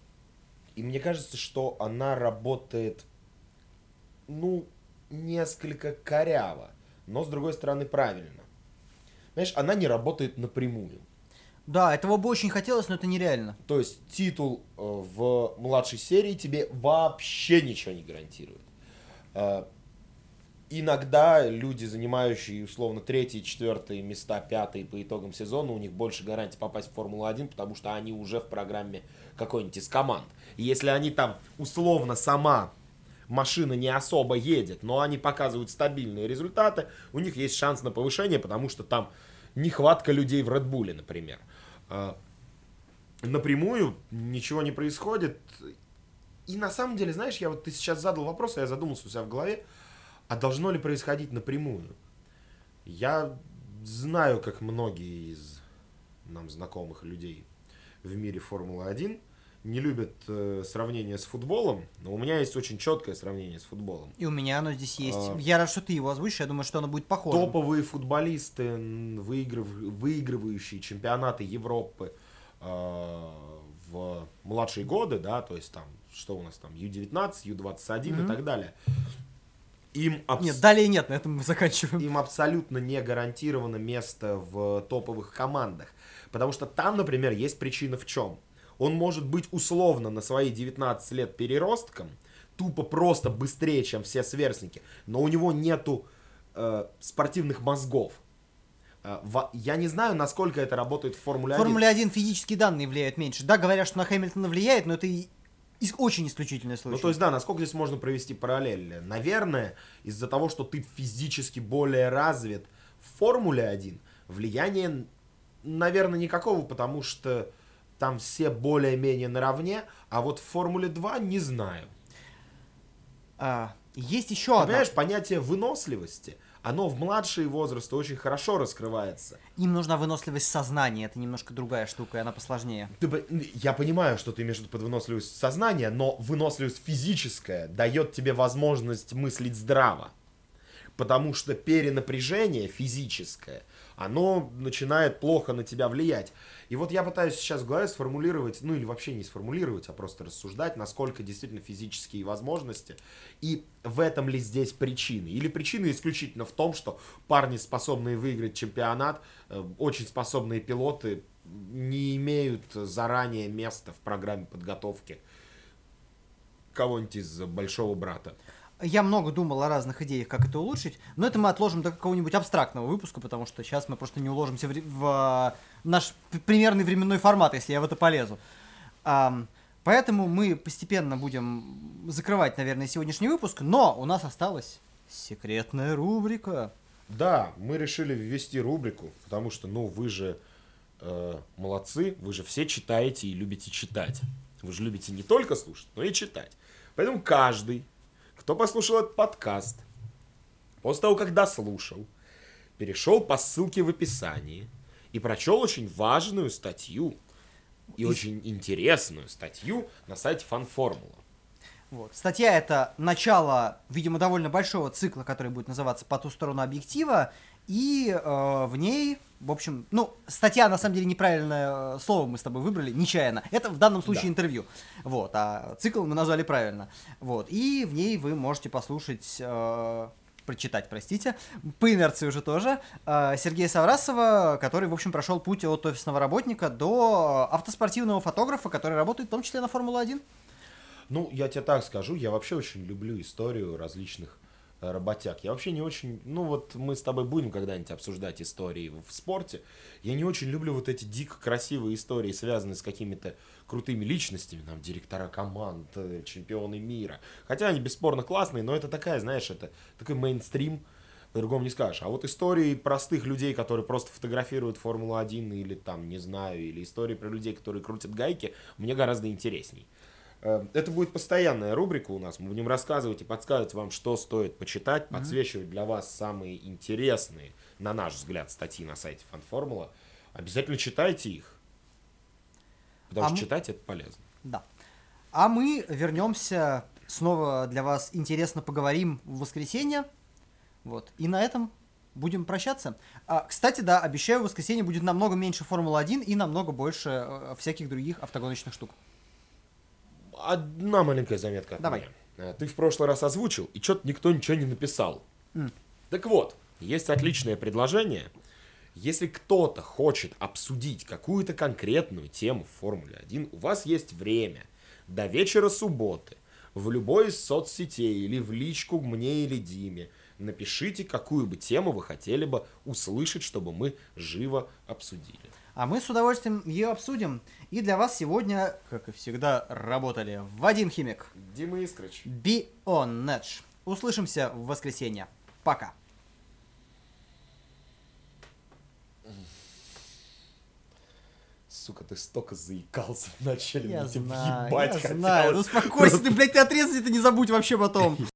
И мне кажется, что она работает, ну, несколько коряво, но, с другой стороны, правильно. Знаешь, она не работает напрямую. Да, этого бы очень хотелось, но это нереально. То есть титул э, в младшей серии тебе вообще ничего не гарантирует. Иногда люди, занимающие условно третьи, четвертые места, пятые по итогам сезона, у них больше гарантий попасть в Формулу-1, потому что они уже в программе какой-нибудь из команд. И если они там условно сама машина не особо едет, но они показывают стабильные результаты, у них есть шанс на повышение, потому что там нехватка людей в Редбуле, например. Э, напрямую ничего не происходит. И на самом деле, знаешь, я вот ты сейчас задал вопрос, а я задумался у себя в голове, а должно ли происходить напрямую? Я знаю, как многие из нам знакомых людей в мире Формулы-1 не любят э, сравнение с футболом, но у меня есть очень четкое сравнение с футболом. И у меня оно здесь есть. А. Я рад, что ты его озвучишь, я думаю, что оно будет похоже. Топовые футболисты, выигрыв- выигрывающие чемпионаты Европы э, в младшие годы, да, то есть там, что у нас там, Ю-19, Ю-21 и Мгм. так далее. Им, абс- Нет, далее нет, на этом мы заканчиваем. им абсолютно не гарантировано место в топовых командах. Потому что там, например, есть причина в чем. Он может быть условно на свои 19 лет переростком, тупо просто быстрее, чем все сверстники, но у него нету э, спортивных мозгов. Э, во- я не знаю, насколько это работает в Формуле В 1. Формуле 1 физические данные влияют меньше. Да, говорят, что на Хэмилтона влияет, но это и ис- очень исключительный случай. Ну, то есть, да, насколько здесь можно провести параллель? Наверное, из-за того, что ты физически более развит в Формуле 1, влияния, наверное, никакого, потому что там все более-менее наравне, а вот в Формуле 2 не знаю. А, есть еще Ты одна. Понимаешь, понятие выносливости, оно в младшие возрасты очень хорошо раскрывается. Им нужна выносливость сознания, это немножко другая штука, и она посложнее. Ты я понимаю, что ты имеешь под выносливость сознания, но выносливость физическая дает тебе возможность мыслить здраво. Потому что перенапряжение физическое, оно начинает плохо на тебя влиять. И вот я пытаюсь сейчас в голове сформулировать, ну или вообще не сформулировать, а просто рассуждать, насколько действительно физические возможности. И в этом ли здесь причины? Или причина исключительно в том, что парни, способные выиграть чемпионат, э, очень способные пилоты, не имеют заранее места в программе подготовки кого-нибудь из большого брата. Я много думал о разных идеях, как это улучшить, но это мы отложим до какого-нибудь абстрактного выпуска, потому что сейчас мы просто не уложимся в, в, а, наш примерный временной формат, если я в это полезу. Поэтому мы постепенно будем закрывать, наверное, сегодняшний выпуск, но у нас осталась секретная рубрика. Да, мы решили ввести рубрику, потому что, ну, вы же э, молодцы, вы же все читаете и любите читать. Вы же любите не только слушать, но и читать. Поэтому каждый, кто послушал этот подкаст, после того, как дослушал, перешел по ссылке в описании и прочел очень важную статью и И- очень интересную статью на сайте Фанформула. Вот. Статья это начало, видимо, довольно большого цикла, который будет называться «По ту сторону объектива», и э, в ней, в общем, ну, статья, на самом деле, неправильное э, слово мы с тобой выбрали, нечаянно. Это в данном случае Да. интервью. Вот, а цикл мы назвали правильно. Вот, и в ней вы можете послушать... э, прочитать, простите, по инерции уже тоже, э, Сергея Саврасова, который, в общем, прошел путь от офисного работника до автоспортивного фотографа, который работает в том числе на Формулу-1. Ну, я тебе так скажу, я вообще очень люблю историю различных э, работяг. Я вообще не очень... Ну вот мы с тобой будем когда-нибудь обсуждать истории в спорте. Я не очень люблю вот эти дико красивые истории, связанные с какими-то крутыми личностями, там, директора команд, э, чемпионы мира. Хотя они бесспорно классные, но это такая, знаешь, это такой мейнстрим, по-другому не скажешь. А вот истории простых людей, которые просто фотографируют Формулу-1 или там, не знаю, или истории про людей, которые крутят гайки, мне гораздо интересней. Э, Это будет постоянная рубрика у нас. Мы будем рассказывать и подсказывать вам, что стоит почитать, подсвечивать для вас самые интересные, на наш взгляд, статьи на сайте Фанформула. Обязательно читайте их. Потому а что мы... читать это полезно. Да. А мы вернемся снова для вас интересно поговорим в воскресенье. Вот. И на этом будем прощаться. А, кстати, да, обещаю, в воскресенье будет намного меньше Формулы-1 и намного больше э, всяких других автогоночных штук. Одна маленькая заметка. Давай. Меня. Ты в прошлый раз озвучил, и что-то никто ничего не написал. Mm. Так вот, есть отличное предложение. Если кто-то хочет обсудить какую-то конкретную тему в Формуле 1, у вас есть время до вечера субботы в любой из соцсетей или в личку мне или Диме напишите, какую бы тему вы хотели бы услышать, чтобы мы живо обсудили. А мы с удовольствием ее обсудим. И для вас сегодня, как и всегда, работали Вадим Химик, Дима Искрыч, Би On Netch. Услышимся в воскресенье. Пока. Сука, ты столько заикался вначале. Я знаю, я знаю. Ну успокойся, ты, блядь, ты отрезать это не забудь вообще потом.